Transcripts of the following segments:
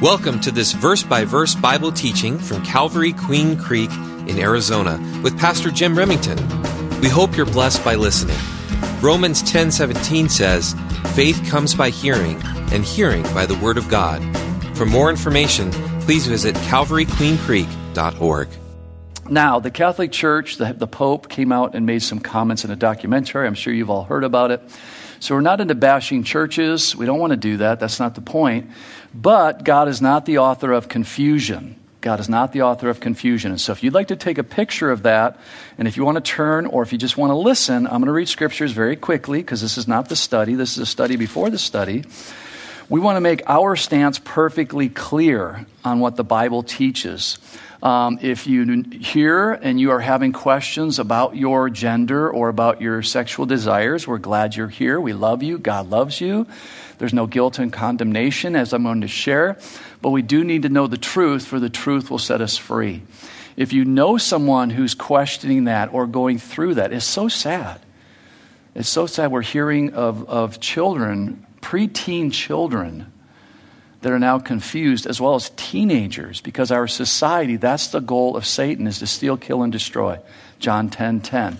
Welcome to this verse by verse Bible teaching from Calvary Queen Creek in Arizona with Pastor Jim Remington. We hope you're blessed by listening. Romans 10:17 says, "Faith comes by hearing, and hearing by the word of God." For more information, please visit calvaryqueencreek.org. Now, the Catholic Church, the, the Pope came out and made some comments in a documentary. I'm sure you've all heard about it. So we're not into bashing churches. We don't want to do that. That's not the point. But God is not the author of confusion. God is not the author of confusion. And so if you'd like to take a picture of that, and if you want to turn or if you just want to listen, I'm going to read scriptures very quickly because this is not the study. This is a study before the study. We want to make our stance perfectly clear on what the Bible teaches. Um, if you hear and you are having questions about your gender or about your sexual desires, we're glad you're here. We love you. God loves you. There's no guilt and condemnation, as I'm going to share, but we do need to know the truth, for the truth will set us free. If you know someone who's questioning that or going through that, it's so sad. It's so sad we're hearing of, of children, preteen children, that are now confused, as well as teenagers, because our society, that's the goal of Satan, is to steal, kill, and destroy. John 10 10.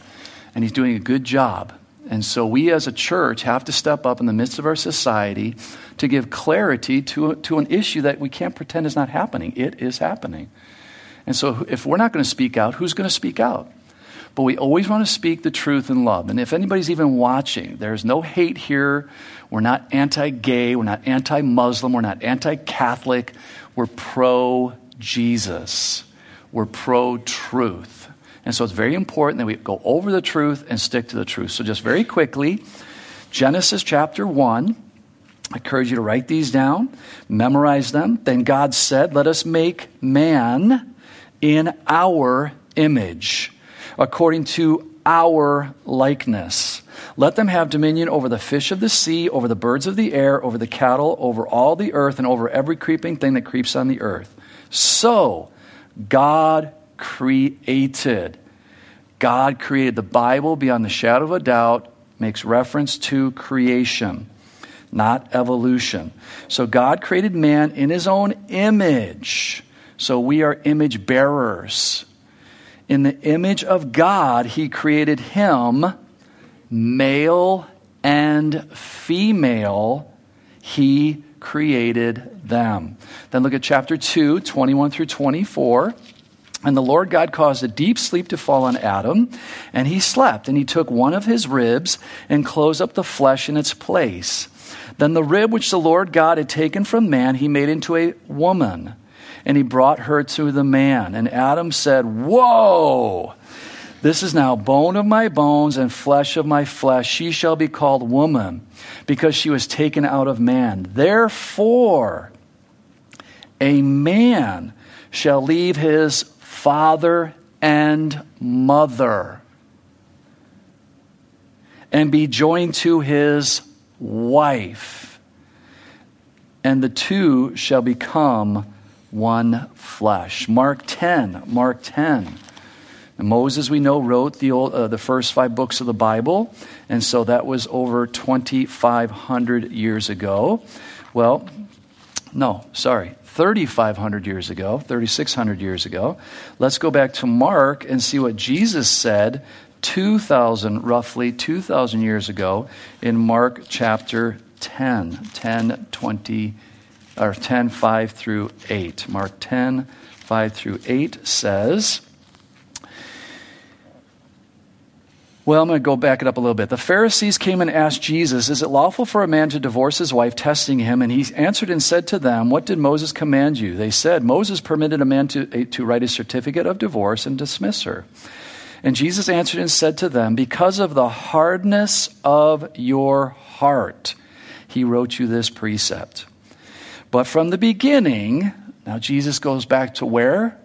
And he's doing a good job. And so we as a church have to step up in the midst of our society to give clarity to, to an issue that we can't pretend is not happening. It is happening. And so if we're not going to speak out, who's going to speak out? But we always want to speak the truth in love. And if anybody's even watching, there's no hate here. We're not anti gay. We're not anti Muslim. We're not anti Catholic. We're pro Jesus. We're pro truth. And so it's very important that we go over the truth and stick to the truth. So, just very quickly, Genesis chapter 1. I encourage you to write these down, memorize them. Then God said, Let us make man in our image, according to our likeness. Let them have dominion over the fish of the sea, over the birds of the air, over the cattle, over all the earth, and over every creeping thing that creeps on the earth. So, God created. God created the Bible beyond the shadow of a doubt, makes reference to creation, not evolution. So God created man in his own image. So we are image bearers. In the image of God, he created him, male and female, he created them. Then look at chapter 2, 21 through 24. And the Lord God caused a deep sleep to fall on Adam, and he slept. And he took one of his ribs and closed up the flesh in its place. Then the rib which the Lord God had taken from man, he made into a woman, and he brought her to the man. And Adam said, Whoa! This is now bone of my bones and flesh of my flesh. She shall be called woman, because she was taken out of man. Therefore, a man shall leave his father and mother and be joined to his wife, and the two shall become one flesh. Mark 10, Mark 10. And Moses, we know, wrote the, old, uh, the first five books of the Bible, and so that was over 2,500 years ago. Well, no, sorry, 3,500 years ago, 3,600 years ago. Let's go back to Mark and see what Jesus said 2,000, roughly 2,000 years ago in Mark chapter 10, 10, 20, or 10, 5 through 8. Mark 10, 5 through 8 says, Well, I'm going to go back it up a little bit. The Pharisees came and asked Jesus, Is it lawful for a man to divorce his wife, testing him? And he answered and said to them, What did Moses command you? They said, Moses permitted a man to, eh, to write a certificate of divorce and dismiss her. And Jesus answered and said to them, Because of the hardness of your heart, he wrote you this precept. But from the beginning, now Jesus goes back to where?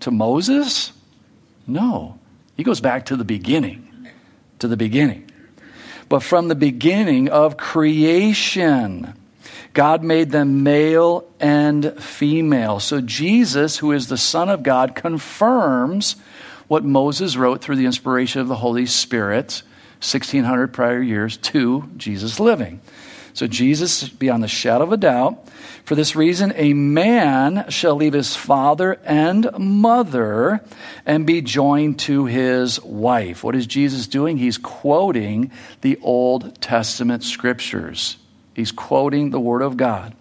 To Moses? No, he goes back to the beginning to the beginning. But from the beginning of creation, God made them male and female. So Jesus, who is the Son of God, confirms what Moses wrote through the inspiration of the Holy Spirit 1600 prior years to Jesus living. So Jesus, beyond the shadow of a doubt, for this reason, a man shall leave his father and mother and be joined to his wife. What is Jesus doing? He's quoting the Old Testament scriptures. He's quoting the Word of God.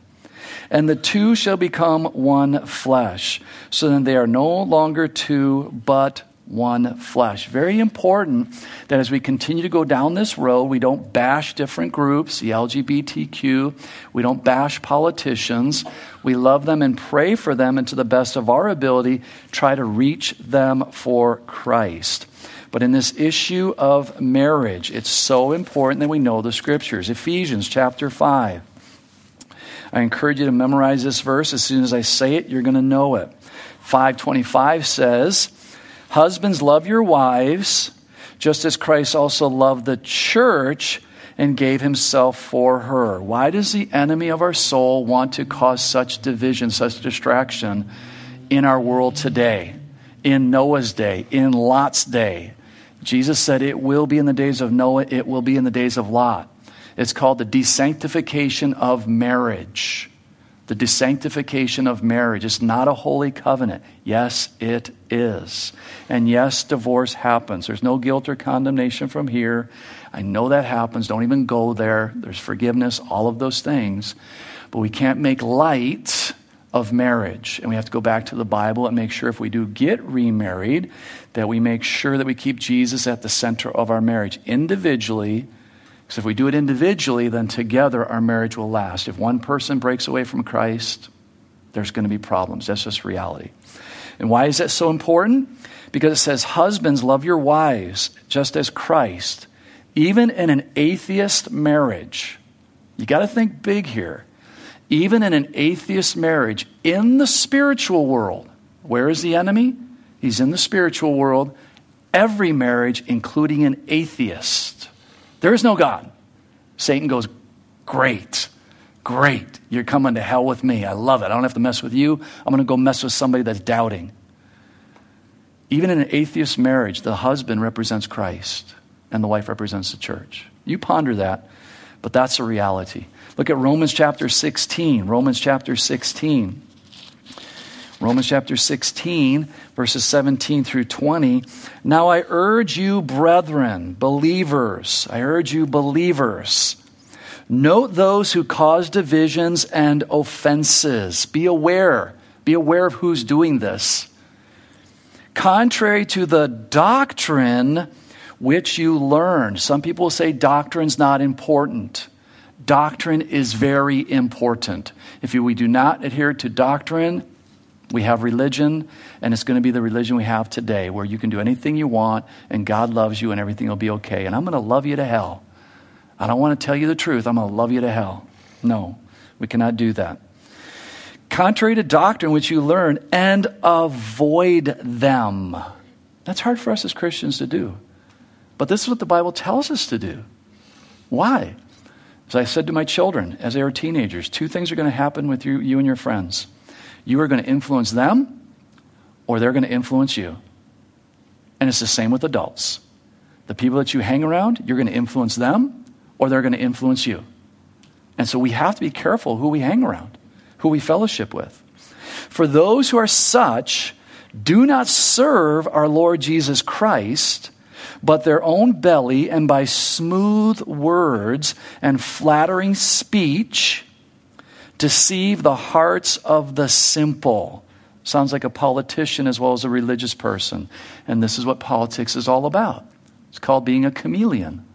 And the two shall become one flesh. So then they are no longer two, but one flesh. Very important that as we continue to go down this road, we don't bash different groups, the LGBTQ, we don't bash politicians. We love them and pray for them, and to the best of our ability, try to reach them for Christ. But in this issue of marriage, it's so important that we know the scriptures. Ephesians chapter 5. I encourage you to memorize this verse. As soon as I say it, you're going to know it. 525 says, Husbands, love your wives, just as Christ also loved the church and gave himself for her. Why does the enemy of our soul want to cause such division, such distraction in our world today, in Noah's day, in Lot's day? Jesus said it will be in the days of Noah, it will be in the days of Lot. It's called the desanctification of marriage the desanctification of marriage. It's not a holy covenant. Yes, it is. And yes, divorce happens. There's no guilt or condemnation from here. I know that happens. Don't even go there. There's forgiveness, all of those things. But we can't make light of marriage. And we have to go back to the Bible and make sure if we do get remarried, that we make sure that we keep Jesus at the center of our marriage individually because if we do it individually, then together our marriage will last. If one person breaks away from Christ, there's going to be problems. That's just reality. And why is that so important? Because it says, Husbands, love your wives, just as Christ. Even in an atheist marriage, you got to think big here. Even in an atheist marriage, in the spiritual world, where is the enemy? He's in the spiritual world. Every marriage, including an atheist, there is no God. Satan goes, Great, great. You're coming to hell with me. I love it. I don't have to mess with you. I'm going to go mess with somebody that's doubting. Even in an atheist marriage, the husband represents Christ and the wife represents the church. You ponder that, but that's a reality. Look at Romans chapter 16. Romans chapter 16. Romans chapter 16, verses 17 through 20. Now I urge you, brethren, believers, I urge you, believers, note those who cause divisions and offenses. Be aware, be aware of who's doing this. Contrary to the doctrine which you learned. Some people say doctrine's not important. Doctrine is very important. If we do not adhere to doctrine, we have religion, and it's going to be the religion we have today, where you can do anything you want, and God loves you, and everything will be okay. And I'm going to love you to hell. I don't want to tell you the truth. I'm going to love you to hell. No, we cannot do that. Contrary to doctrine which you learn, and avoid them. That's hard for us as Christians to do. But this is what the Bible tells us to do. Why? As I said to my children as they were teenagers, two things are going to happen with you, you and your friends. You are going to influence them, or they're going to influence you. And it's the same with adults. The people that you hang around, you're going to influence them, or they're going to influence you. And so we have to be careful who we hang around, who we fellowship with. For those who are such do not serve our Lord Jesus Christ, but their own belly, and by smooth words and flattering speech deceive the hearts of the simple. Sounds like a politician as well as a religious person. And this is what politics is all about. It's called being a chameleon.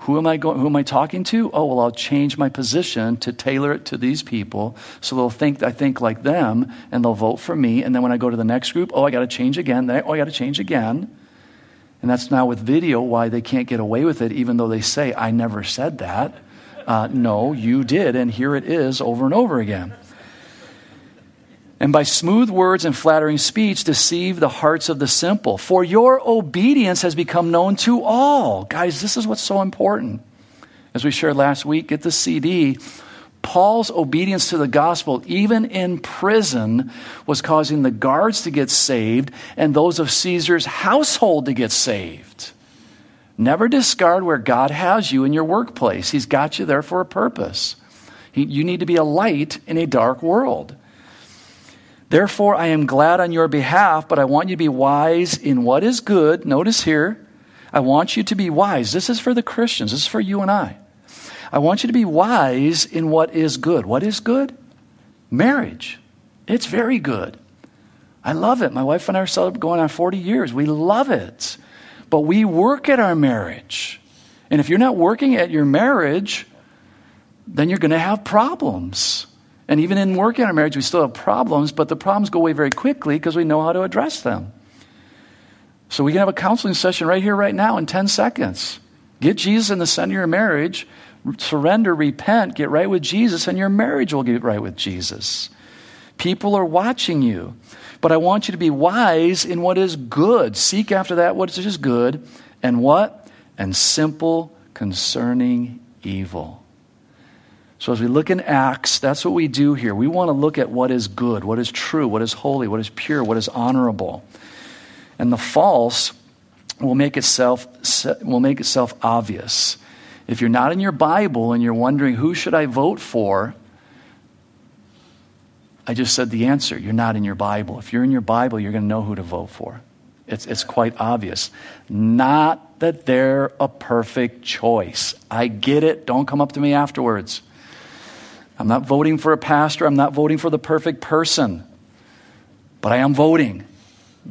Who am I going, who am I talking to? Oh, well, I'll change my position to tailor it to these people so they'll think I think like them and they'll vote for me. And then when I go to the next group, oh, I got to change again. Oh, I got to change again. And that's now with video why they can't get away with it, even though they say, I never said that. Uh, no, you did, and here it is over and over again. And by smooth words and flattering speech, deceive the hearts of the simple. For your obedience has become known to all. Guys, this is what's so important. As we shared last week, get the CD. Paul's obedience to the gospel, even in prison, was causing the guards to get saved and those of Caesar's household to get saved. Never discard where God has you in your workplace. He's got you there for a purpose. He, you need to be a light in a dark world. Therefore, I am glad on your behalf, but I want you to be wise in what is good. Notice here, I want you to be wise. This is for the Christians, this is for you and I. I want you to be wise in what is good. What is good? Marriage. It's very good. I love it. My wife and I are going on 40 years. We love it. But we work at our marriage. And if you're not working at your marriage, then you're going to have problems. And even in working on our marriage, we still have problems, but the problems go away very quickly because we know how to address them. So we can have a counseling session right here, right now, in 10 seconds. Get Jesus in the center of your marriage, surrender, repent, get right with Jesus, and your marriage will get right with Jesus. People are watching you. But I want you to be wise in what is good. Seek after that what is good, and what? And simple concerning evil. So, as we look in Acts, that's what we do here. We want to look at what is good, what is true, what is holy, what is pure, what is honorable. And the false will make itself, will make itself obvious. If you're not in your Bible and you're wondering who should I vote for, I just said the answer. You're not in your Bible. If you're in your Bible, you're going to know who to vote for. It's, it's quite obvious. Not that they're a perfect choice. I get it. Don't come up to me afterwards. I'm not voting for a pastor. I'm not voting for the perfect person. But I am voting.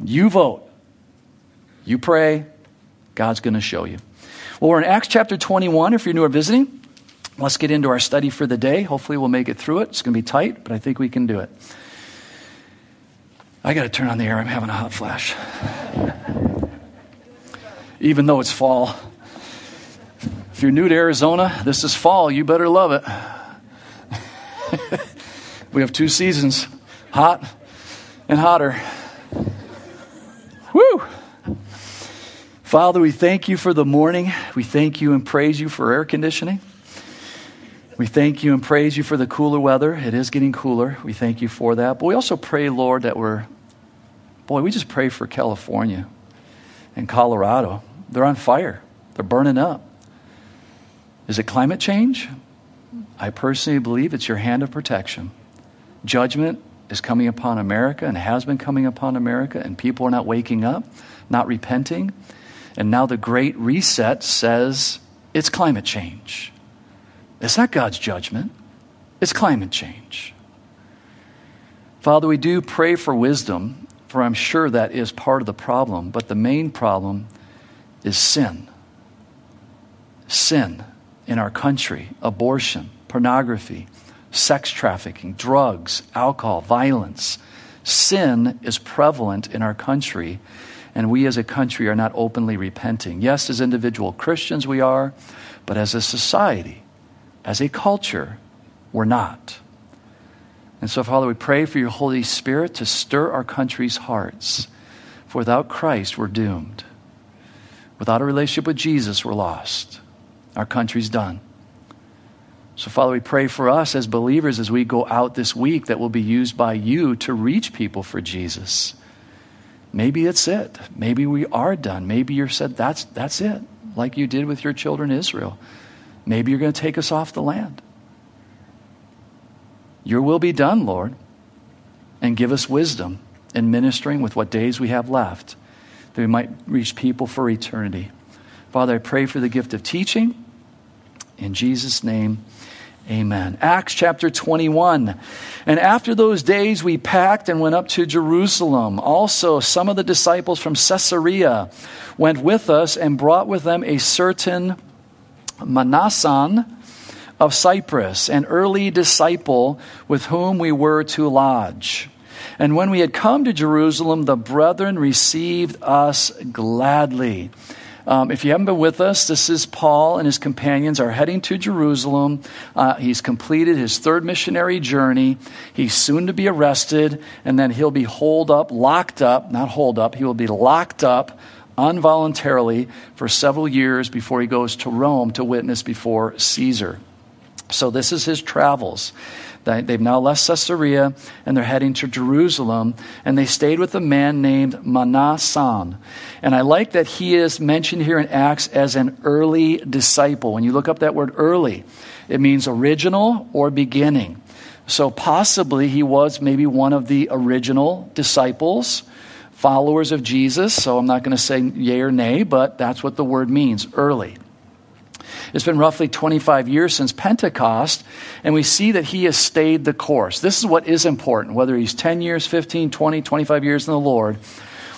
You vote. You pray. God's going to show you. Well, we're in Acts chapter 21 if you're new or visiting. Let's get into our study for the day. Hopefully, we'll make it through it. It's going to be tight, but I think we can do it. I got to turn on the air. I'm having a hot flash. Even though it's fall. If you're new to Arizona, this is fall. You better love it. we have two seasons hot and hotter. Woo! Father, we thank you for the morning. We thank you and praise you for air conditioning. We thank you and praise you for the cooler weather. It is getting cooler. We thank you for that. But we also pray, Lord, that we're, boy, we just pray for California and Colorado. They're on fire, they're burning up. Is it climate change? I personally believe it's your hand of protection. Judgment is coming upon America and has been coming upon America, and people are not waking up, not repenting. And now the Great Reset says it's climate change. It's not God's judgment, it's climate change. Father, we do pray for wisdom, for I'm sure that is part of the problem, but the main problem is sin. Sin in our country, abortion, pornography, sex trafficking, drugs, alcohol, violence. Sin is prevalent in our country, and we as a country are not openly repenting. Yes, as individual Christians, we are, but as a society, as a culture, we're not. And so, Father, we pray for your Holy Spirit to stir our country's hearts. For without Christ, we're doomed. Without a relationship with Jesus, we're lost. Our country's done. So, Father, we pray for us as believers as we go out this week that will be used by you to reach people for Jesus. Maybe it's it. Maybe we are done. Maybe you're said that's that's it, like you did with your children Israel. Maybe you're going to take us off the land. Your will be done, Lord, and give us wisdom in ministering with what days we have left, that we might reach people for eternity. Father, I pray for the gift of teaching. In Jesus' name, amen. Acts chapter 21. And after those days, we packed and went up to Jerusalem. Also, some of the disciples from Caesarea went with us and brought with them a certain Mnason of Cyprus, an early disciple with whom we were to lodge. And when we had come to Jerusalem, the brethren received us gladly. Um, if you haven't been with us, this is Paul and his companions are heading to Jerusalem. Uh, he's completed his third missionary journey. He's soon to be arrested, and then he'll be holed up, locked up, not holed up, he will be locked up involuntarily for several years before he goes to Rome to witness before Caesar. So this is his travels. They've now left Caesarea and they're heading to Jerusalem. And they stayed with a man named Mnason. And I like that he is mentioned here in Acts as an early disciple. When you look up that word early, it means original or beginning. So possibly he was maybe one of the original disciples, followers of Jesus. So I'm not going to say yay or nay, but that's what the word means early. It's been roughly 25 years since Pentecost, and we see that he has stayed the course. This is what is important, whether he's 10 years, 15, 20, 25 years in the Lord.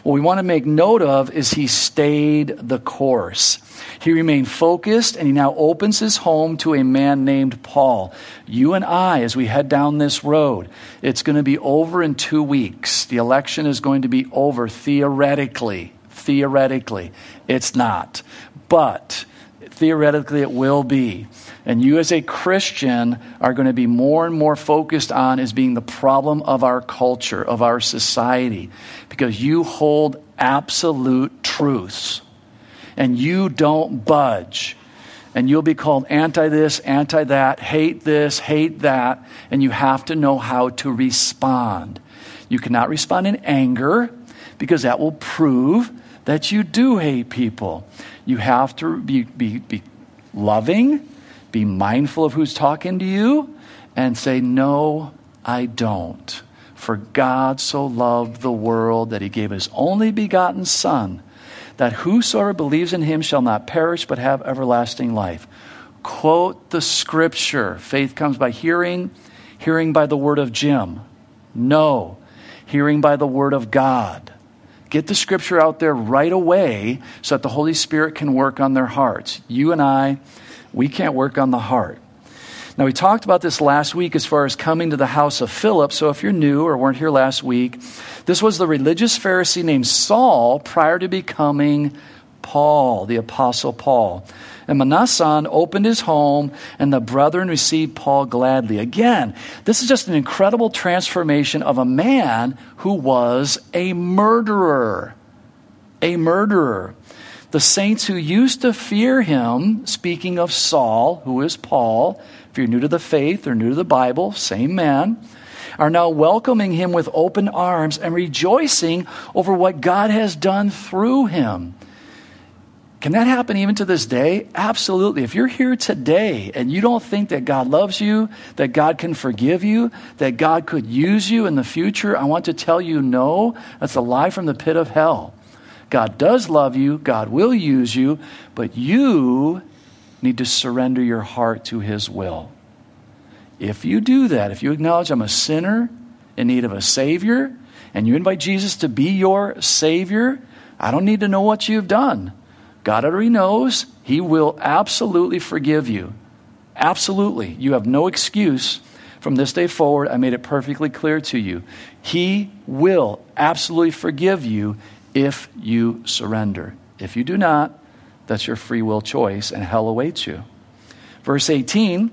What we want to make note of is he stayed the course. He remained focused and he now opens his home to a man named Paul. You and I, as we head down this road, it's going to be over in two weeks. The election is going to be over theoretically. Theoretically. It's not. But theoretically it will be. And you, as a Christian, are going to be more and more focused on as being the problem of our culture, of our society, because you hold absolute truths and you don't budge. And you'll be called anti this, anti that, hate this, hate that, and you have to know how to respond. You cannot respond in anger because that will prove that you do hate people. You have to be, be, be loving, be mindful of who's talking to you, and say, No, I don't. For God so loved the world that he gave his only begotten Son, that whosoever believes in him shall not perish but have everlasting life. Quote the scripture faith comes by hearing, hearing by the word of Jim. No, hearing by the word of God. Get the scripture out there right away so that the Holy Spirit can work on their hearts. You and I, we can't work on the heart. Now, we talked about this last week as far as coming to the house of Philip. So, if you're new or weren't here last week, this was the religious Pharisee named Saul prior to becoming Paul, the Apostle Paul. And Mnason opened his home, and the brethren received Paul gladly. Again, this is just an incredible transformation of a man who was a murderer. A murderer. The saints who used to fear him, speaking of Saul, who is Paul, if you're new to the faith or new to the Bible, same man, are now welcoming him with open arms and rejoicing over what God has done through him. Can that happen even to this day? Absolutely. If you're here today and you don't think that God loves you, that God can forgive you, that God could use you in the future, I want to tell you no. That's a lie from the pit of hell. God does love you, God will use you, but you need to surrender your heart to His will. If you do that, if you acknowledge I'm a sinner in need of a Savior, and you invite Jesus to be your Savior, I don't need to know what you've done. God already knows. He will absolutely forgive you. Absolutely. You have no excuse from this day forward. I made it perfectly clear to you. He will absolutely forgive you if you surrender. If you do not, that's your free will choice, and hell awaits you. Verse 18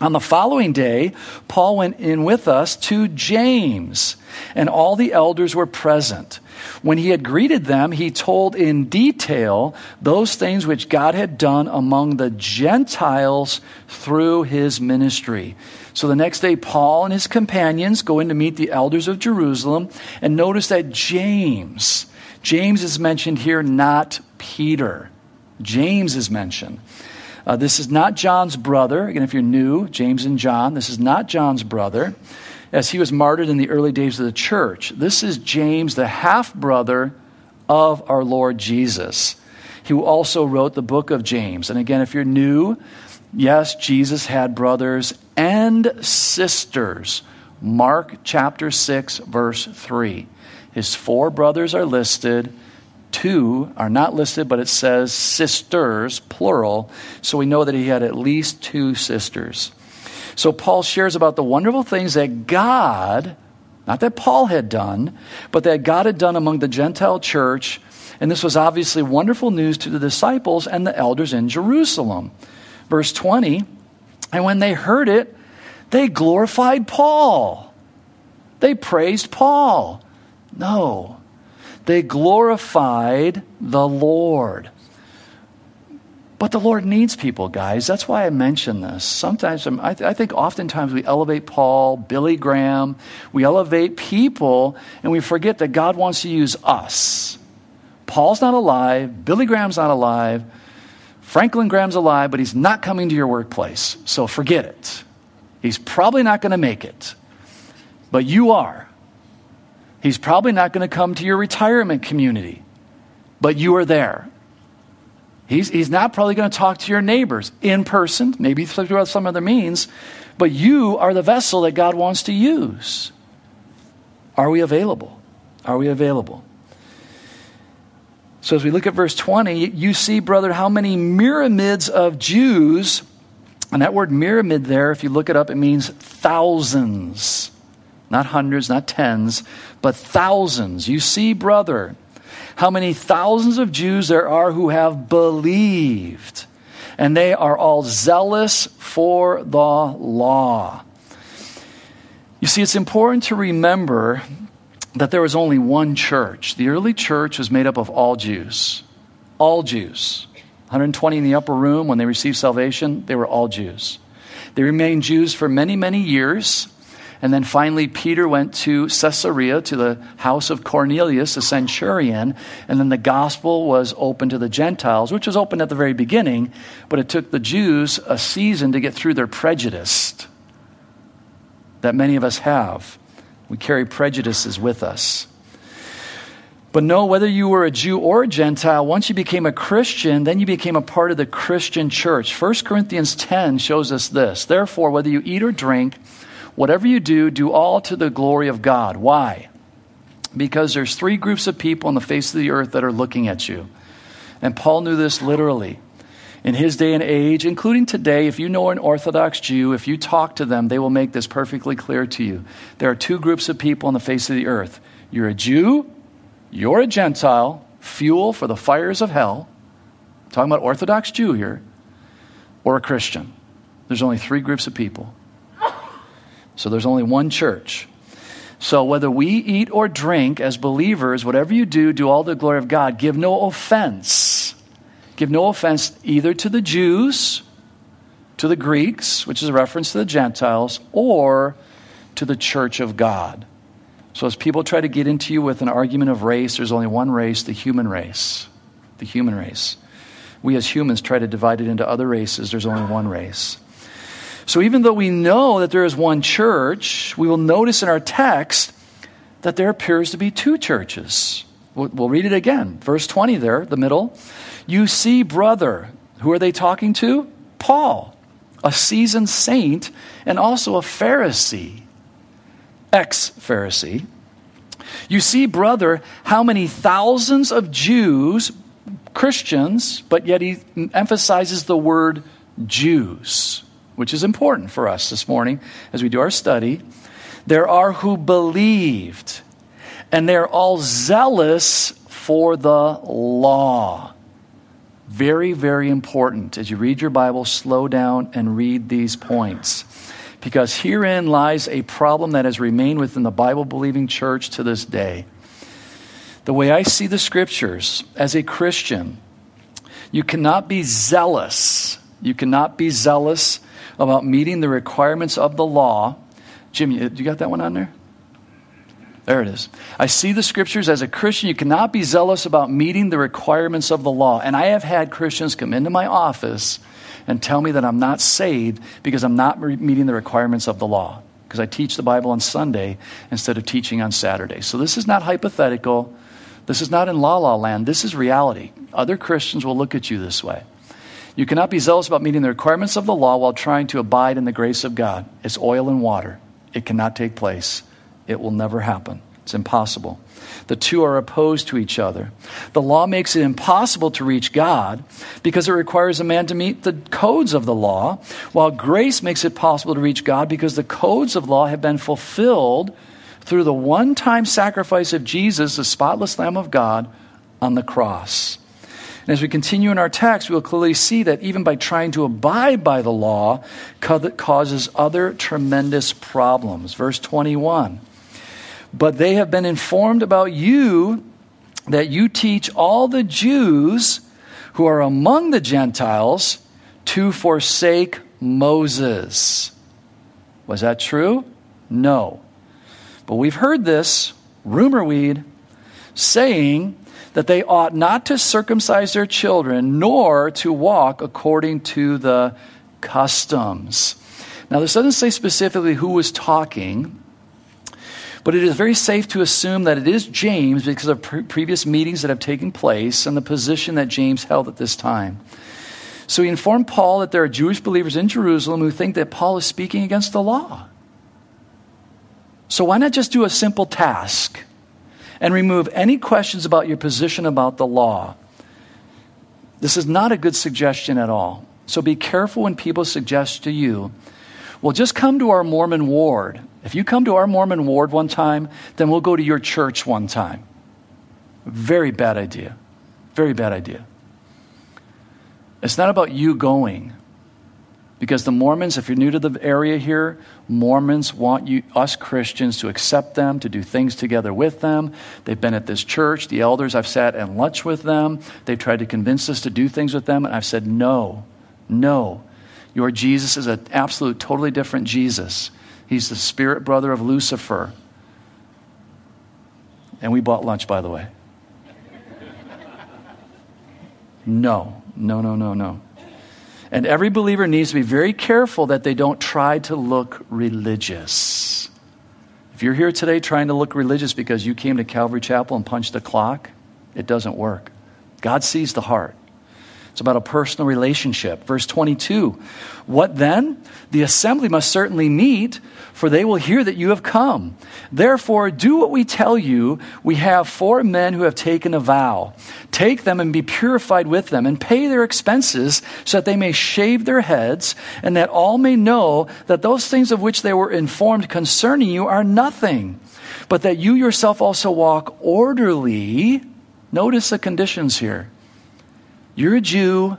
on the following day, Paul went in with us to James, and all the elders were present. When he had greeted them, he told in detail those things which God had done among the Gentiles through his ministry. So the next day, Paul and his companions go in to meet the elders of Jerusalem, and notice that James, James is mentioned here, not Peter. James is mentioned. Uh, this is not John's brother. Again, if you're new, James and John, this is not John's brother, as he was martyred in the early days of the church. This is James, the half brother of our Lord Jesus, who also wrote the book of James. And again, if you're new, yes, Jesus had brothers and sisters. Mark chapter 6, verse 3. His four brothers are listed two are not listed, but it says sisters, plural. So we know that he had at least two sisters. So Paul shares about the wonderful things that God, not that Paul had done, but that God had done among the Gentile church. And this was obviously wonderful news to the disciples and the elders in Jerusalem. Verse 20 And when they heard it, they glorified Paul. They praised Paul. No, they glorified the Lord. But the Lord needs people, guys. That's why I mention this. Sometimes, um, I, th- I, think oftentimes we elevate Paul, Billy Graham, we elevate people, and we forget that God wants to use us. Paul's not alive, Billy Graham's not alive, Franklin Graham's alive, but he's not coming to your workplace. So forget it. He's probably not going to make it. But you are. He's probably not going to come to your retirement community, but you are there. He's, he's not probably going to talk to your neighbors in person, maybe through some other means, but you are the vessel that God wants to use. Are we available? Are we available? So, as we look at verse 20, you see, brother, how many myramids of Jews, and that word myramid there, if you look it up, it means thousands. Not hundreds, not tens, but thousands. You see, brother, how many thousands of Jews there are who have believed, and they are all zealous for the law. You see, it's important to remember that there was only one church. The early church was made up of all Jews. All Jews. 120 in the upper room when they received salvation, they were all Jews. They remained Jews for many, many years. And then finally, Peter went to Caesarea, to the house of Cornelius, a centurion. And then the gospel was open to the Gentiles, which was open at the very beginning, but it took the Jews a season to get through their prejudice that many of us have. We carry prejudices with us. But know whether you were a Jew or a Gentile, once you became a Christian, then you became a part of the Christian church. 1 Corinthians 10 shows us this. Therefore, whether you eat or drink, whatever you do, do all to the glory of God. Why? Because there's three groups of people on the face of the earth that are looking at you. And Paul knew this literally in his day and age, including today, if you know an Orthodox Jew, if you talk to them, they will make this perfectly clear to you. There are two groups of people on the face of the earth you're a Jew, you're a Gentile, fuel for the fires of hell. I'm talking about Orthodox Jew here, or a Christian. There's only three groups of people. So there's only one church. So whether we eat or drink as believers, whatever you do, do all the glory of God. Give no offense Give no offense either to the Jews, to the Greeks, which is a reference to the Gentiles, or to the church of God. So, as people try to get into you with an argument of race, there's only one race, the human race. The human race. We as humans try to divide it into other races, there's only one race. So, even though we know that there is one church, we will notice in our text that there appears to be two churches. We'll read it again. Verse 20 there, the middle. You see, brother, who are they talking to? Paul, a seasoned saint and also a Pharisee, ex Pharisee. You see, brother, how many thousands of Jews, Christians, but yet he emphasizes the word Jews, which is important for us this morning as we do our study. There are who believed, and they're all zealous for the law. Very, very important. As you read your Bible, slow down and read these points. Because herein lies a problem that has remained within the Bible believing church to this day. The way I see the scriptures as a Christian, you cannot be zealous. You cannot be zealous about meeting the requirements of the law. Jimmy, you got that one on there? There it is. I see the scriptures as a Christian. You cannot be zealous about meeting the requirements of the law. And I have had Christians come into my office and tell me that I'm not saved because I'm not meeting the requirements of the law. Because I teach the Bible on Sunday instead of teaching on Saturday. So this is not hypothetical. This is not in la la land. This is reality. Other Christians will look at you this way. You cannot be zealous about meeting the requirements of the law while trying to abide in the grace of God. It's oil and water, it cannot take place. It will never happen. It's impossible. The two are opposed to each other. The law makes it impossible to reach God because it requires a man to meet the codes of the law, while grace makes it possible to reach God because the codes of law have been fulfilled through the one time sacrifice of Jesus, the spotless Lamb of God, on the cross. And as we continue in our text, we'll clearly see that even by trying to abide by the law causes other tremendous problems. Verse 21. But they have been informed about you that you teach all the Jews who are among the Gentiles to forsake Moses. Was that true? No. But we've heard this rumor weed saying that they ought not to circumcise their children nor to walk according to the customs. Now, this doesn't say specifically who was talking, but it is very safe to assume that it is James because of pre- previous meetings that have taken place and the position that James held at this time. So he informed Paul that there are Jewish believers in Jerusalem who think that Paul is speaking against the law. So why not just do a simple task and remove any questions about your position about the law? This is not a good suggestion at all. So be careful when people suggest to you, well, just come to our Mormon ward. If you come to our Mormon ward one time, then we'll go to your church one time. Very bad idea. Very bad idea. It's not about you going. Because the Mormons, if you're new to the area here, Mormons want you, us Christians to accept them, to do things together with them. They've been at this church. The elders, I've sat and lunch with them. They've tried to convince us to do things with them. And I've said, no, no. Your Jesus is an absolute, totally different Jesus. He's the spirit brother of Lucifer. And we bought lunch, by the way. No, no, no, no, no. And every believer needs to be very careful that they don't try to look religious. If you're here today trying to look religious because you came to Calvary Chapel and punched the clock, it doesn't work. God sees the heart. It's about a personal relationship. Verse 22 What then? The assembly must certainly meet, for they will hear that you have come. Therefore, do what we tell you. We have four men who have taken a vow. Take them and be purified with them, and pay their expenses, so that they may shave their heads, and that all may know that those things of which they were informed concerning you are nothing, but that you yourself also walk orderly. Notice the conditions here you're a Jew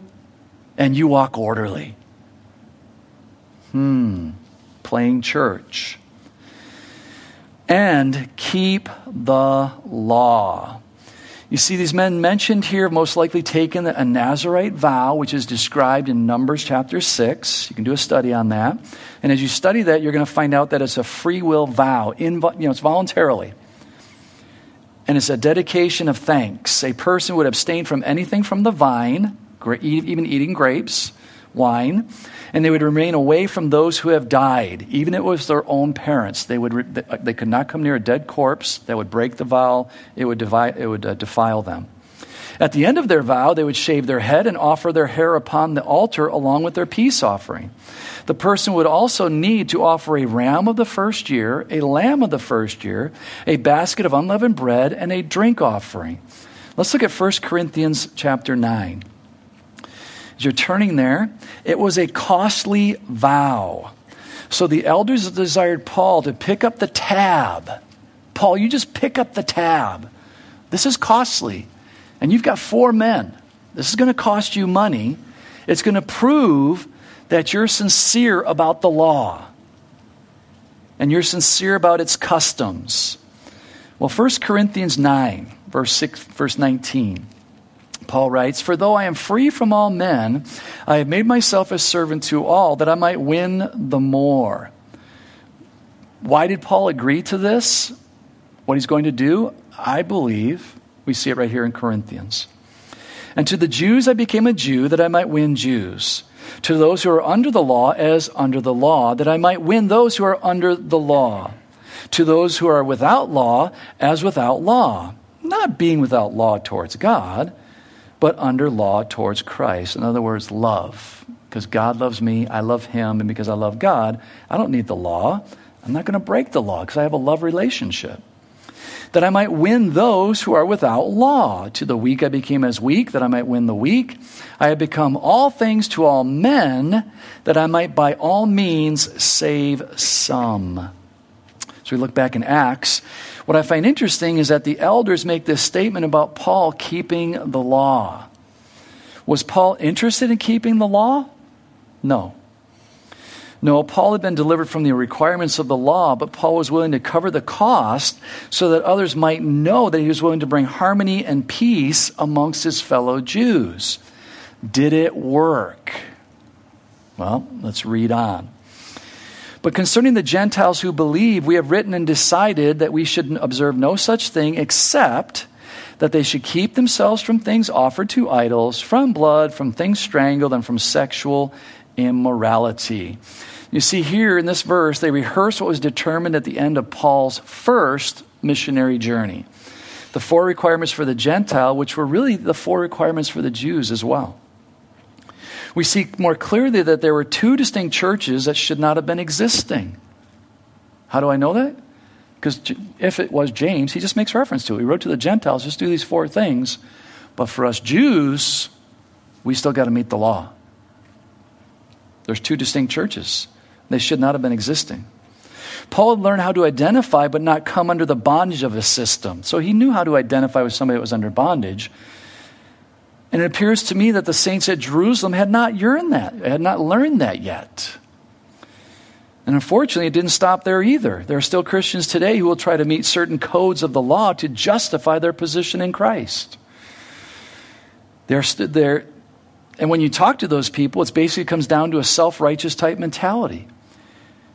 and you walk orderly. Hmm, playing church. And keep the law. You see, these men mentioned here have most likely taken a Nazarite vow, which is described in Numbers chapter 6. You can do a study on that. And as you study that, you're going to find out that it's a free will vow. In, you know, it's voluntarily and it's a dedication of thanks. A person would abstain from anything from the vine, even eating grapes, wine, and they would remain away from those who have died, even if it was their own parents. They, would, they could not come near a dead corpse that would break the vow, it would, divide, it would uh, defile them. At the end of their vow, they would shave their head and offer their hair upon the altar along with their peace offering. The person would also need to offer a ram of the first year, a lamb of the first year, a basket of unleavened bread, and a drink offering. Let's look at 1 Corinthians chapter 9. As you're turning there, it was a costly vow. So the elders desired Paul to pick up the tab. Paul, you just pick up the tab. This is costly. And you've got four men. This is going to cost you money. It's going to prove that you're sincere about the law and you're sincere about its customs. Well, 1 Corinthians 9, verse, 6, verse 19, Paul writes, For though I am free from all men, I have made myself a servant to all, that I might win the more. Why did Paul agree to this? What he's going to do? I believe we see it right here in Corinthians. And to the Jews I became a Jew that I might win Jews to those who are under the law as under the law, that I might win those who are under the law. To those who are without law as without law, not being without law towards God, but under law towards Christ. In other words, love. Because God loves me, I love Him, and because I love God, I don't need the law. I'm not going to break the law because I have a love relationship that I might win those who are without law. To the weak I became as weak, that I might win the weak. I have become all things to all men, that I might by all means save some. So we look back in Acts. What I find interesting is that the elders make this statement about Paul keeping the law. Was Paul interested in keeping the law? No. No, Paul had been delivered from the requirements of the law, but Paul was willing to cover the cost so that others might know that he was willing to bring harmony and peace amongst his fellow Jews. Did it work? Well, let's read on. But concerning the Gentiles who believe, we have written and decided that we should observe no such thing except that they should keep themselves from things offered to idols, from blood, from things strangled, and from sexual immorality. You see, here in this verse, they rehearse what was determined at the end of Paul's first missionary journey the four requirements for the Gentile, which were really the four requirements for the Jews as well. We see more clearly that there were two distinct churches that should not have been existing. How do I know that? Because if it was James, he just makes reference to it. He wrote to the Gentiles, just do these four things. But for us Jews, we still got to meet the law. There's two distinct churches. They should not have been existing. Paul had learned how to identify but not come under the bondage of a system. So he knew how to identify with somebody that was under bondage. And it appears to me that the saints at Jerusalem had not yearned that, had not learned that yet. And unfortunately, it didn't stop there either. There are still Christians today who will try to meet certain codes of the law to justify their position in Christ. They're, st- they're, and when you talk to those people, it basically comes down to a self righteous type mentality.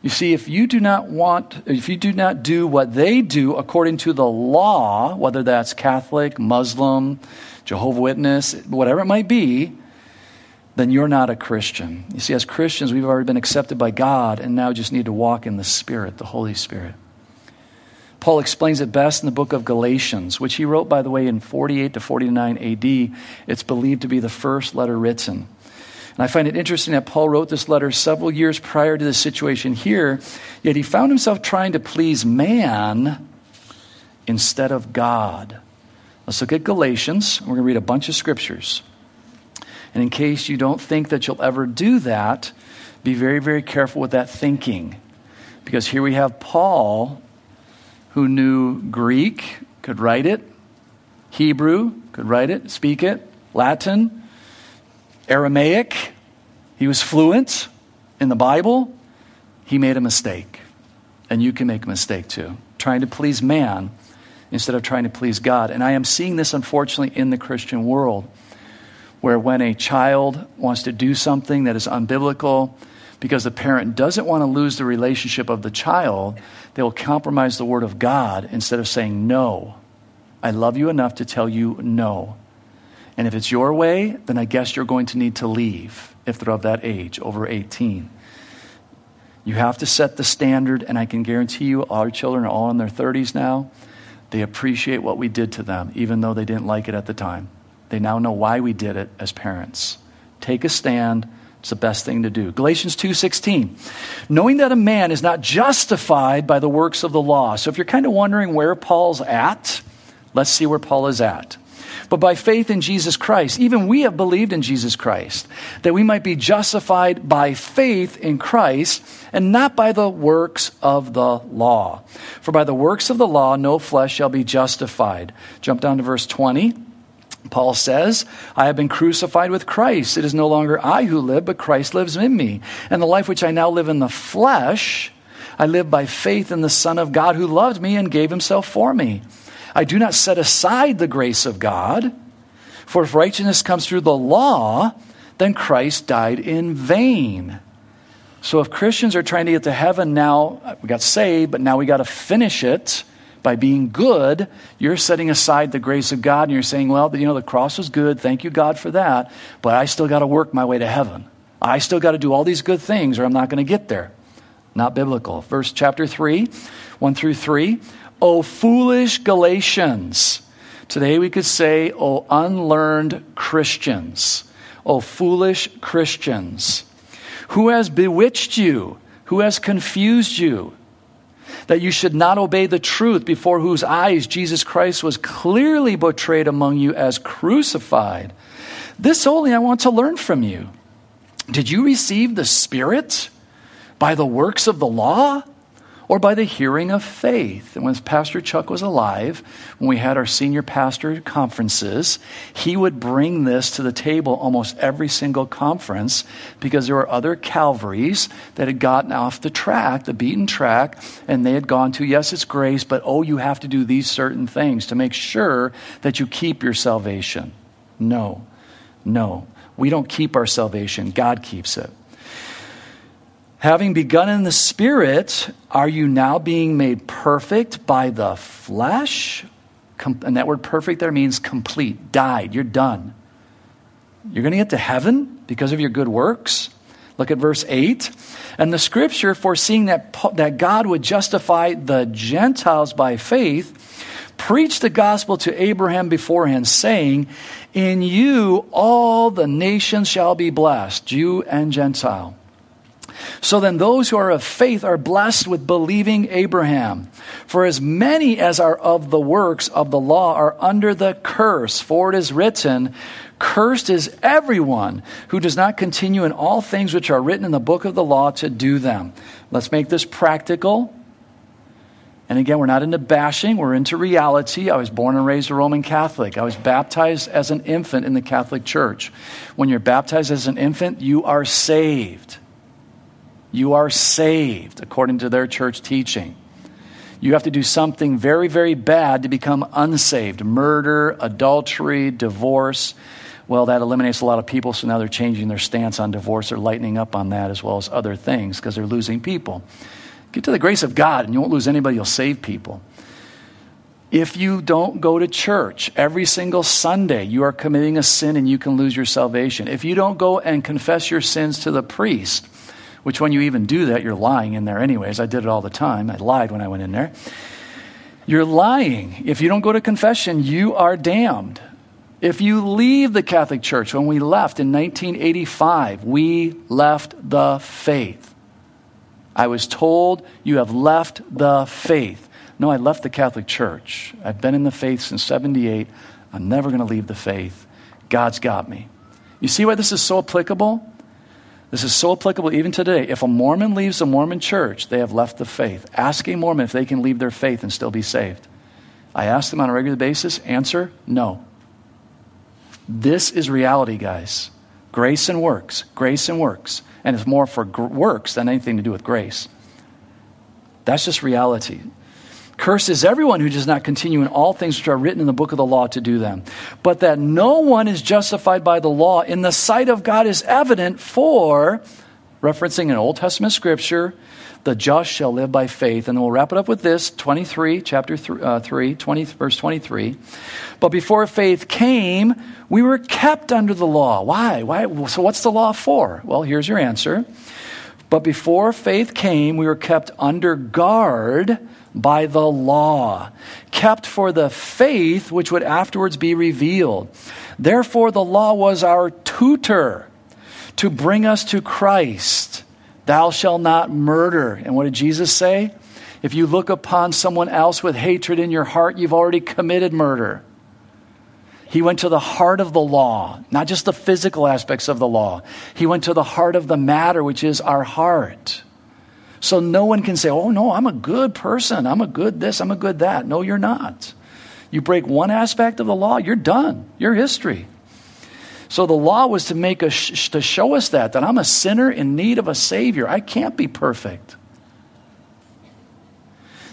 You see, if you do not want, if you do not do what they do according to the law, whether that's Catholic, Muslim, Jehovah Witness, whatever it might be, then you're not a Christian. You see, as Christians, we've already been accepted by God and now just need to walk in the Spirit, the Holy Spirit. Paul explains it best in the book of Galatians, which he wrote, by the way, in 48 to 49 AD. It's believed to be the first letter written. And I find it interesting that Paul wrote this letter several years prior to the situation here, yet he found himself trying to please man instead of God. Let's look at Galatians. We're going to read a bunch of scriptures. And in case you don't think that you'll ever do that, be very, very careful with that thinking. Because here we have Paul, who knew Greek, could write it, Hebrew, could write it, speak it, Latin, Aramaic. He was fluent in the Bible. He made a mistake. And you can make a mistake too, trying to please man instead of trying to please God. And I am seeing this, unfortunately, in the Christian world, where when a child wants to do something that is unbiblical, because the parent doesn't want to lose the relationship of the child, they will compromise the word of God instead of saying, No, I love you enough to tell you no. And if it's your way, then I guess you're going to need to leave if they're of that age, over 18. You have to set the standard, and I can guarantee you, our children are all in their 30s now. They appreciate what we did to them, even though they didn't like it at the time. They now know why we did it as parents. Take a stand. It's the best thing to do. Galatians 2:16. Knowing that a man is not justified by the works of the law. So if you're kind of wondering where Paul's at, let's see where Paul is at but by faith in Jesus Christ. Even we have believed in Jesus Christ, that we might be justified by faith in Christ and not by the works of the law. For by the works of the law, no flesh shall be justified. Jump down to verse 20. Paul says, I have been crucified with Christ. It is no longer I who live, but Christ lives in me. And the life which I now live in the flesh, I live by faith in the Son of God who loved me and gave himself for me. I do not set aside the grace of God. For if righteousness comes through the law, then Christ died in vain. So if Christians are trying to get to heaven now, we got saved, but now we got to finish it by being good, you're setting aside the grace of God and you're saying, well, you know, the cross was good. Thank you, God, for that. But I still got to work my way to heaven. I still got to do all these good things or I'm not going to get there. Not biblical. Verse chapter 3, 1 through 3. O foolish Galatians. Today we could say, O unlearned Christians. O foolish Christians. Who has bewitched you? Who has confused you? That you should not obey the truth before whose eyes Jesus Christ was clearly portrayed among you as crucified. This only I want to learn from you. Did you receive the Spirit by the works of the law or by the hearing of faith. And when Pastor Chuck was alive, when we had our senior pastor conferences, he would bring this to the table almost every single conference because there were other Calvaries that had gotten off the track, the beaten track, and they had gone to, yes, it's grace, but oh, you have to do these certain things to make sure that you keep your salvation. No, no. We don't keep our salvation, God keeps it. Having begun in the Spirit, are you now being made perfect by the flesh? And that word perfect there means complete, died, you're done. You're going to get to heaven because of your good works? Look at verse 8. And the scripture, foreseeing that, that God would justify the Gentiles by faith, preached the gospel to Abraham beforehand, saying, In you all the nations shall be blessed, Jew and Gentile. So then, those who are of faith are blessed with believing Abraham. For as many as are of the works of the law are under the curse, for it is written, Cursed is everyone who does not continue in all things which are written in the book of the law to do them. Let's make this practical. And again, we're not into bashing, we're into reality. I was born and raised a Roman Catholic. I was baptized as an infant in the Catholic Church. When you're baptized as an infant, you are saved. You are saved, according to their church teaching. You have to do something very, very bad to become unsaved murder, adultery, divorce. Well, that eliminates a lot of people, so now they're changing their stance on divorce. They're lightening up on that as well as other things because they're losing people. Get to the grace of God, and you won't lose anybody, you'll save people. If you don't go to church every single Sunday, you are committing a sin and you can lose your salvation. If you don't go and confess your sins to the priest, which when you even do that, you're lying in there anyways. I did it all the time. I lied when I went in there. You're lying. If you don't go to confession, you are damned. If you leave the Catholic Church, when we left in 1985, we left the faith. I was told, You have left the faith. No, I left the Catholic Church. I've been in the faith since 78. I'm never going to leave the faith. God's got me. You see why this is so applicable? This is so applicable even today. If a Mormon leaves a Mormon church, they have left the faith. Ask a Mormon if they can leave their faith and still be saved. I ask them on a regular basis. Answer no. This is reality, guys. Grace and works. Grace and works. And it's more for gr- works than anything to do with grace. That's just reality. Cursed is everyone who does not continue in all things which are written in the book of the law to do them. But that no one is justified by the law in the sight of God is evident, for, referencing an Old Testament scripture, the just shall live by faith. And we'll wrap it up with this 23, chapter th- uh, 3, 20, verse 23. But before faith came, we were kept under the law. Why? Why? So, what's the law for? Well, here's your answer. But before faith came, we were kept under guard by the law, kept for the faith which would afterwards be revealed. Therefore, the law was our tutor to bring us to Christ. Thou shalt not murder. And what did Jesus say? If you look upon someone else with hatred in your heart, you've already committed murder. He went to the heart of the law, not just the physical aspects of the law. He went to the heart of the matter, which is our heart. So no one can say, oh, no, I'm a good person. I'm a good this, I'm a good that. No, you're not. You break one aspect of the law, you're done. You're history. So the law was to make us to show us that that I'm a sinner in need of a savior. I can't be perfect.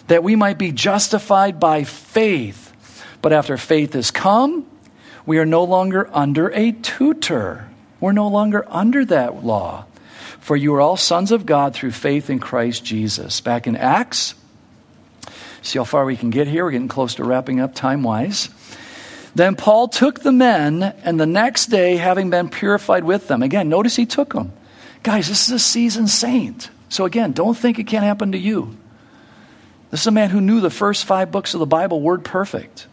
That we might be justified by faith. But after faith has come, we are no longer under a tutor. We're no longer under that law. For you are all sons of God through faith in Christ Jesus. Back in Acts, see how far we can get here. We're getting close to wrapping up time wise. Then Paul took the men, and the next day, having been purified with them, again, notice he took them. Guys, this is a seasoned saint. So again, don't think it can't happen to you. This is a man who knew the first five books of the Bible word perfect.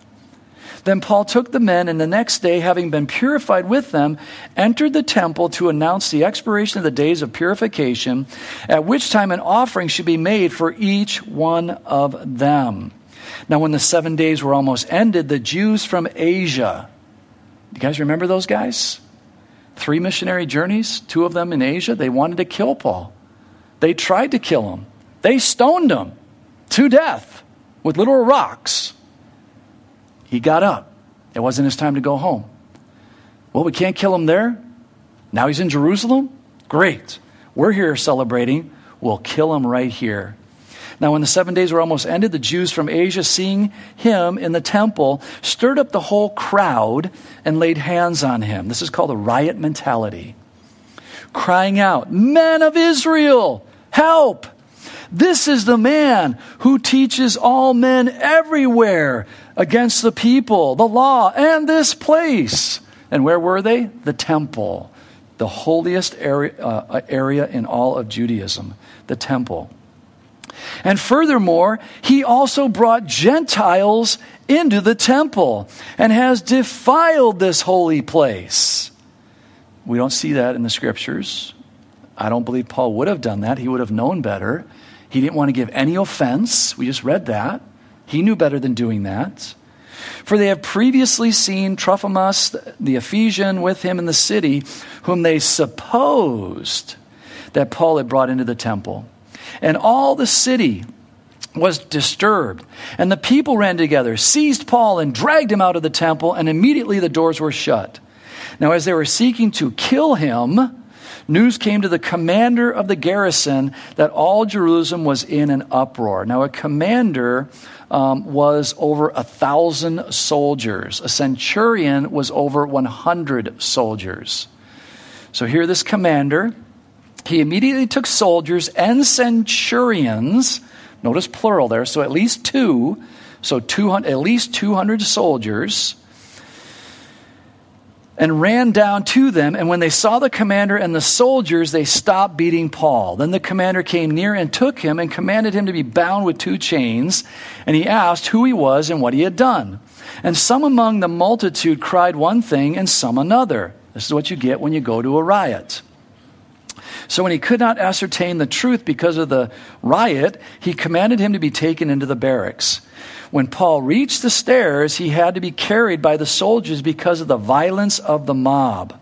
Then Paul took the men, and the next day, having been purified with them, entered the temple to announce the expiration of the days of purification, at which time an offering should be made for each one of them. Now, when the seven days were almost ended, the Jews from Asia, you guys remember those guys? Three missionary journeys, two of them in Asia, they wanted to kill Paul. They tried to kill him, they stoned him to death with little rocks. He got up. It wasn't his time to go home. Well, we can't kill him there. Now he's in Jerusalem? Great. We're here celebrating. We'll kill him right here. Now, when the seven days were almost ended, the Jews from Asia, seeing him in the temple, stirred up the whole crowd and laid hands on him. This is called a riot mentality. Crying out, Men of Israel, help! This is the man who teaches all men everywhere against the people, the law, and this place. And where were they? The temple, the holiest area, uh, area in all of Judaism, the temple. And furthermore, he also brought Gentiles into the temple and has defiled this holy place. We don't see that in the scriptures. I don't believe Paul would have done that. He would have known better. He didn't want to give any offense. We just read that. He knew better than doing that. For they have previously seen Trophimus the Ephesian with him in the city, whom they supposed that Paul had brought into the temple. And all the city was disturbed. And the people ran together, seized Paul, and dragged him out of the temple, and immediately the doors were shut. Now, as they were seeking to kill him, news came to the commander of the garrison that all Jerusalem was in an uproar. Now, a commander um, was over a thousand soldiers, a centurion was over 100 soldiers. So, here, this commander, he immediately took soldiers and centurions, notice plural there, so at least two, so 200, at least 200 soldiers and ran down to them. And when they saw the commander and the soldiers, they stopped beating Paul. Then the commander came near and took him and commanded him to be bound with two chains. And he asked who he was and what he had done. And some among the multitude cried one thing and some another. This is what you get when you go to a riot. So when he could not ascertain the truth because of the riot, he commanded him to be taken into the barracks. When Paul reached the stairs, he had to be carried by the soldiers because of the violence of the mob.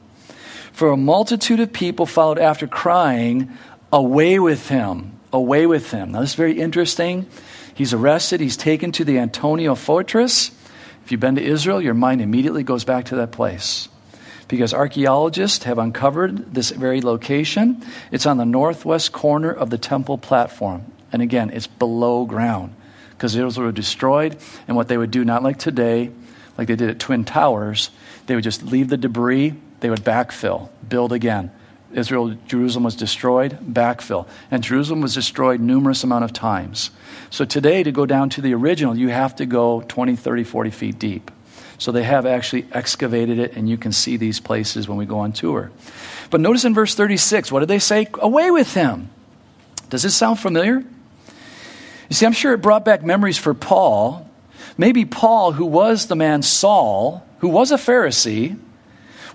For a multitude of people followed after, crying, Away with him! Away with him! Now, this is very interesting. He's arrested, he's taken to the Antonia fortress. If you've been to Israel, your mind immediately goes back to that place because archaeologists have uncovered this very location. It's on the northwest corner of the temple platform. And again, it's below ground because Israel were destroyed. And what they would do, not like today, like they did at Twin Towers, they would just leave the debris, they would backfill, build again. Israel, Jerusalem was destroyed, backfill. And Jerusalem was destroyed numerous amount of times. So today, to go down to the original, you have to go 20, 30, 40 feet deep. So they have actually excavated it, and you can see these places when we go on tour. But notice in verse 36, what did they say? Away with him. Does this sound familiar? You see, I'm sure it brought back memories for Paul. Maybe Paul, who was the man Saul, who was a Pharisee,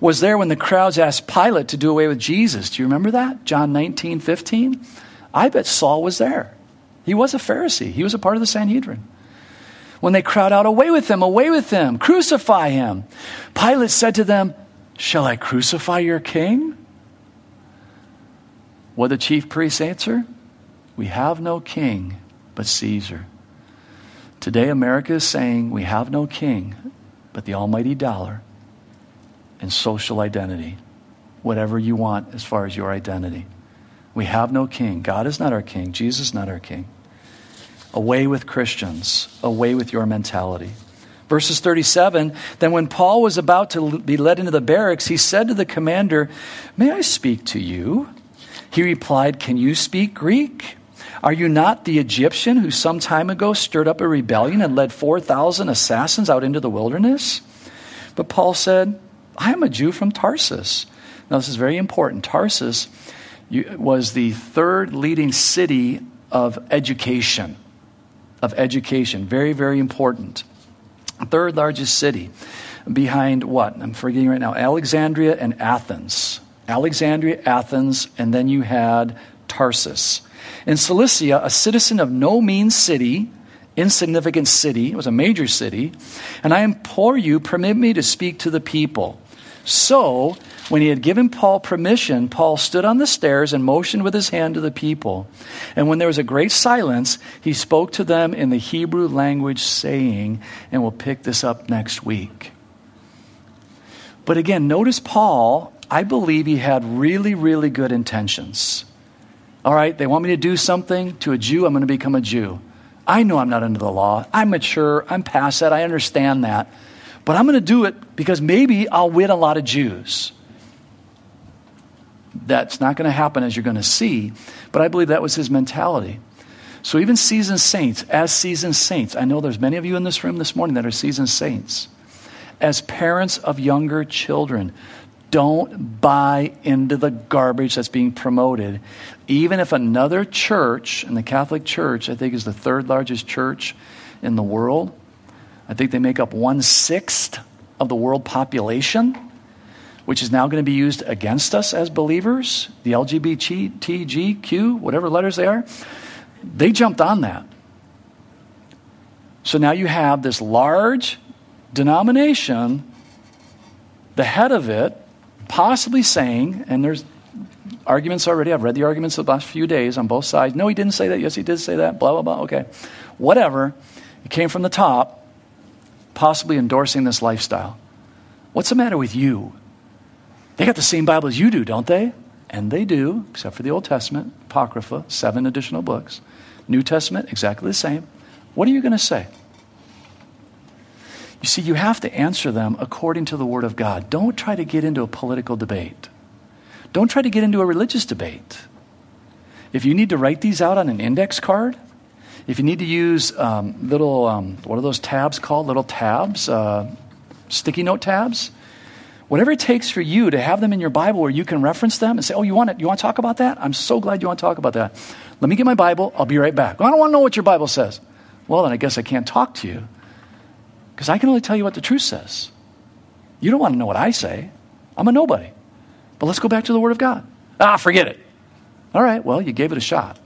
was there when the crowds asked Pilate to do away with Jesus. Do you remember that? John 19, 15? I bet Saul was there. He was a Pharisee, he was a part of the Sanhedrin. When they cried out, Away with him, away with him, crucify him, Pilate said to them, Shall I crucify your king? What the chief priests answer? We have no king but Caesar. Today, America is saying we have no king but the almighty dollar and social identity. Whatever you want as far as your identity. We have no king. God is not our king. Jesus is not our king. Away with Christians. Away with your mentality. Verses 37 Then, when Paul was about to be led into the barracks, he said to the commander, May I speak to you? He replied, Can you speak Greek? Are you not the Egyptian who some time ago stirred up a rebellion and led 4,000 assassins out into the wilderness? But Paul said, I am a Jew from Tarsus. Now, this is very important. Tarsus was the third leading city of education. Of education. Very, very important. Third largest city. Behind what? I'm forgetting right now. Alexandria and Athens. Alexandria, Athens, and then you had Tarsus. In Cilicia, a citizen of no mean city, insignificant city, it was a major city, and I implore you, permit me to speak to the people. So, when he had given Paul permission, Paul stood on the stairs and motioned with his hand to the people. And when there was a great silence, he spoke to them in the Hebrew language, saying, and we'll pick this up next week. But again, notice Paul, I believe he had really, really good intentions. All right, they want me to do something to a Jew, I'm going to become a Jew. I know I'm not under the law. I'm mature. I'm past that. I understand that. But I'm going to do it because maybe I'll win a lot of Jews. That's not going to happen as you're going to see, but I believe that was his mentality. So even seasoned saints, as seasoned saints, I know there's many of you in this room this morning that are seasoned saints. As parents of younger children, don't buy into the garbage that's being promoted. Even if another church, and the Catholic Church, I think, is the third largest church in the world, I think they make up one sixth of the world population, which is now going to be used against us as believers, the LGBTQ, whatever letters they are. They jumped on that. So now you have this large denomination, the head of it possibly saying, and there's arguments already, I've read the arguments the last few days on both sides. No, he didn't say that. Yes, he did say that. Blah, blah, blah. Okay. Whatever. It came from the top, possibly endorsing this lifestyle. What's the matter with you? They got the same Bible as you do, don't they? And they do, except for the Old Testament, Apocrypha, seven additional books. New Testament, exactly the same. What are you going to say? You see, you have to answer them according to the Word of God. Don't try to get into a political debate. Don't try to get into a religious debate. If you need to write these out on an index card, if you need to use um, little, um, what are those tabs called? Little tabs, uh, sticky note tabs. Whatever it takes for you to have them in your Bible where you can reference them and say, oh, you want, it, you want to talk about that? I'm so glad you want to talk about that. Let me get my Bible. I'll be right back. I don't want to know what your Bible says. Well, then I guess I can't talk to you because I can only tell you what the truth says. You don't want to know what I say. I'm a nobody. But let's go back to the Word of God. Ah, forget it. All right, well, you gave it a shot.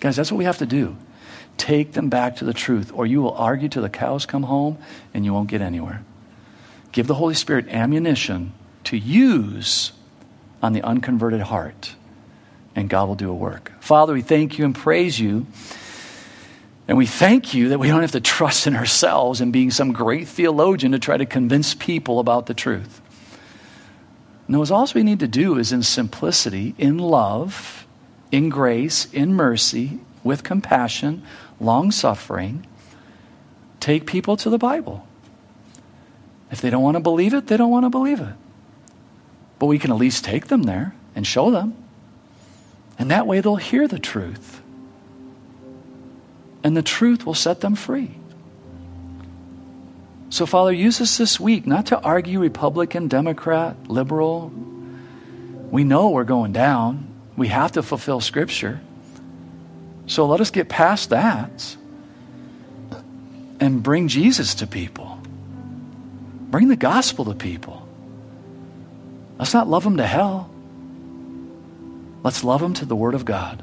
Guys, that's what we have to do. Take them back to the truth, or you will argue till the cows come home and you won't get anywhere. Give the Holy Spirit ammunition to use on the unconverted heart, and God will do a work. Father, we thank you and praise you and we thank you that we don't have to trust in ourselves and being some great theologian to try to convince people about the truth. No, all we need to do is in simplicity, in love, in grace, in mercy, with compassion, long suffering, take people to the Bible. If they don't want to believe it, they don't want to believe it. But we can at least take them there and show them. And that way they'll hear the truth and the truth will set them free. So, Father, use us this week not to argue Republican, Democrat, liberal. We know we're going down. We have to fulfill Scripture. So let us get past that and bring Jesus to people. Bring the gospel to people. Let's not love them to hell. Let's love them to the Word of God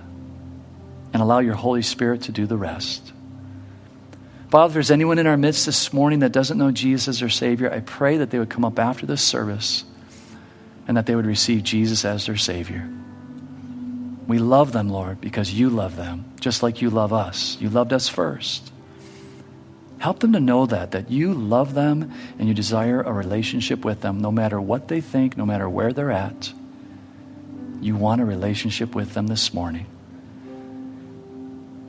and allow your Holy Spirit to do the rest. Father, if there's anyone in our midst this morning that doesn't know Jesus as their Savior, I pray that they would come up after this service and that they would receive Jesus as their Savior. We love them, Lord, because you love them, just like you love us. You loved us first. Help them to know that, that you love them and you desire a relationship with them no matter what they think, no matter where they're at. You want a relationship with them this morning.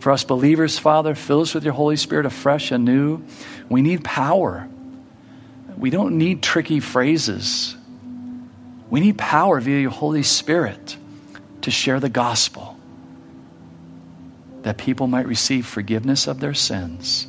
For us believers, Father, fill us with your Holy Spirit afresh and new. We need power. We don't need tricky phrases. We need power via your Holy Spirit to share the gospel that people might receive forgiveness of their sins